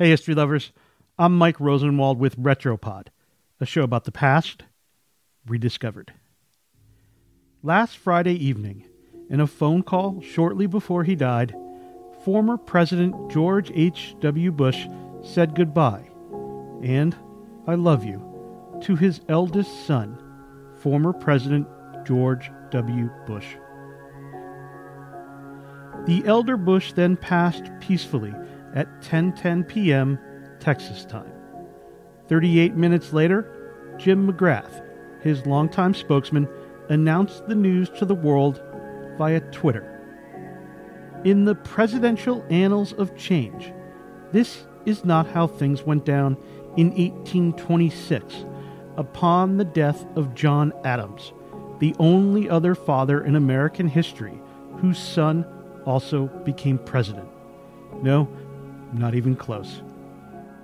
Hey, history lovers. I'm Mike Rosenwald with Retropod, a show about the past rediscovered. Last Friday evening, in a phone call shortly before he died, former President George H.W. Bush said goodbye and I love you to his eldest son, former President George W. Bush. The elder Bush then passed peacefully at 10:10 p.m. Texas time. 38 minutes later, Jim McGrath, his longtime spokesman, announced the news to the world via Twitter. In the presidential annals of change, this is not how things went down in 1826 upon the death of John Adams, the only other father in American history whose son also became president. No, not even close.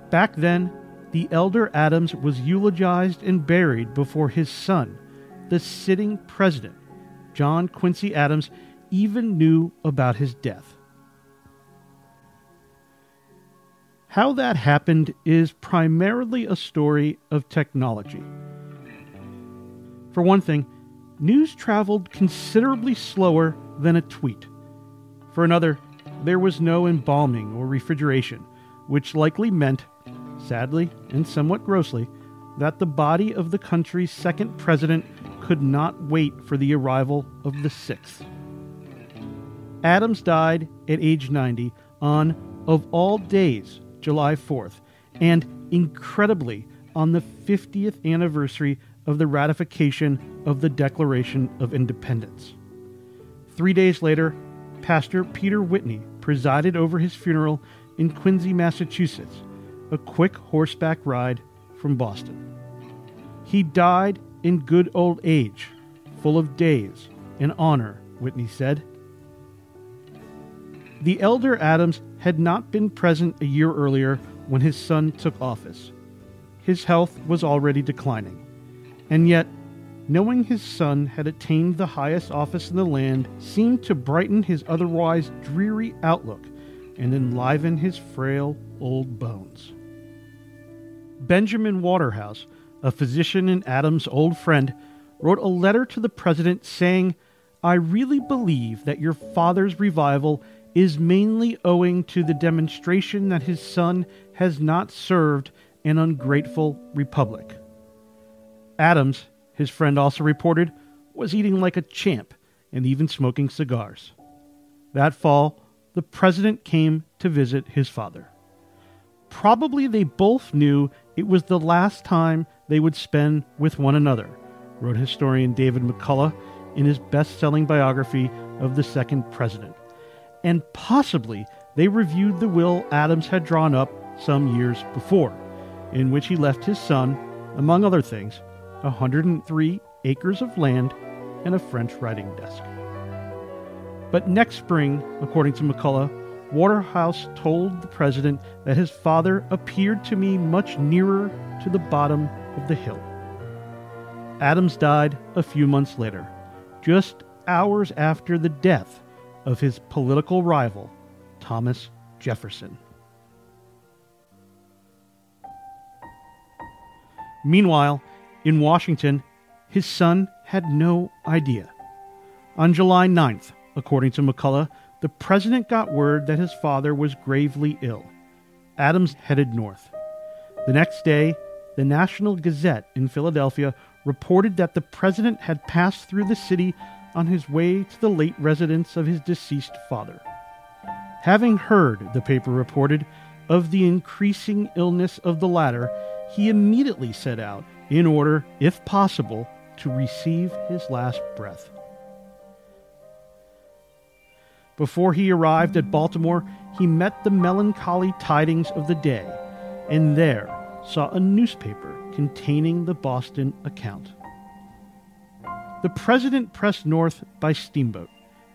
Back then, the elder Adams was eulogized and buried before his son, the sitting president, John Quincy Adams, even knew about his death. How that happened is primarily a story of technology. For one thing, news traveled considerably slower than a tweet. For another, there was no embalming or refrigeration, which likely meant, sadly and somewhat grossly, that the body of the country's second president could not wait for the arrival of the sixth. Adams died at age 90 on, of all days, July 4th, and incredibly, on the 50th anniversary of the ratification of the Declaration of Independence. Three days later, Pastor Peter Whitney presided over his funeral in Quincy, Massachusetts, a quick horseback ride from Boston. He died in good old age, full of days and honor, Whitney said. The elder Adams had not been present a year earlier when his son took office. His health was already declining. And yet, knowing his son had attained the highest office in the land seemed to brighten his otherwise dreary outlook and enliven his frail old bones. Benjamin Waterhouse, a physician and Adams' old friend, wrote a letter to the president saying, I really believe that your father's revival is mainly owing to the demonstration that his son has not served an ungrateful republic. Adams, his friend also reported, was eating like a champ and even smoking cigars. That fall, the president came to visit his father. Probably they both knew it was the last time they would spend with one another, wrote historian David McCullough in his best selling biography of the second president and possibly they reviewed the will Adams had drawn up some years before, in which he left his son, among other things, 103 acres of land and a French writing desk. But next spring, according to McCullough, Waterhouse told the president that his father appeared to me much nearer to the bottom of the hill. Adams died a few months later, just hours after the death of his political rival, Thomas Jefferson. Meanwhile, in Washington, his son had no idea. On July 9th, according to McCullough, the president got word that his father was gravely ill. Adams headed north. The next day, the National Gazette in Philadelphia reported that the president had passed through the city on his way to the late residence of his deceased father. Having heard, the paper reported, of the increasing illness of the latter, he immediately set out in order, if possible, to receive his last breath. Before he arrived at Baltimore, he met the melancholy tidings of the day, and there saw a newspaper containing the Boston account. The president pressed north by steamboat,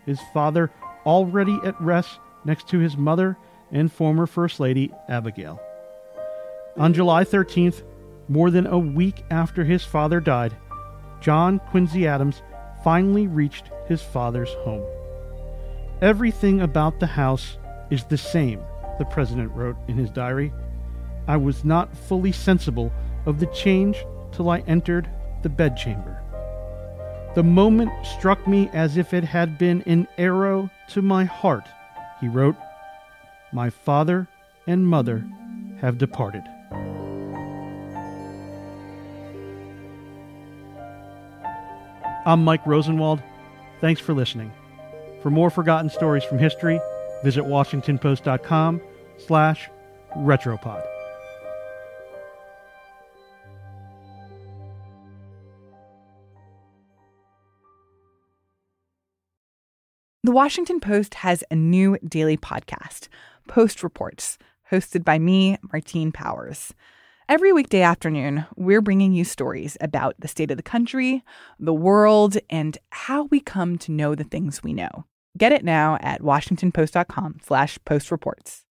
his father already at rest next to his mother and former First Lady Abigail. On July 13th, more than a week after his father died, John Quincy Adams finally reached his father's home. Everything about the house is the same, the president wrote in his diary. I was not fully sensible of the change till I entered the bedchamber. The moment struck me as if it had been an arrow to my heart. He wrote, My father and mother have departed. I'm Mike Rosenwald. Thanks for listening. For more forgotten stories from history, visit washingtonpost.com slash retropod. The Washington Post has a new daily podcast, Post Reports, hosted by me, Martine Powers. Every weekday afternoon, we're bringing you stories about the state of the country, the world, and how we come to know the things we know. Get it now at washingtonpost.com slash postreports.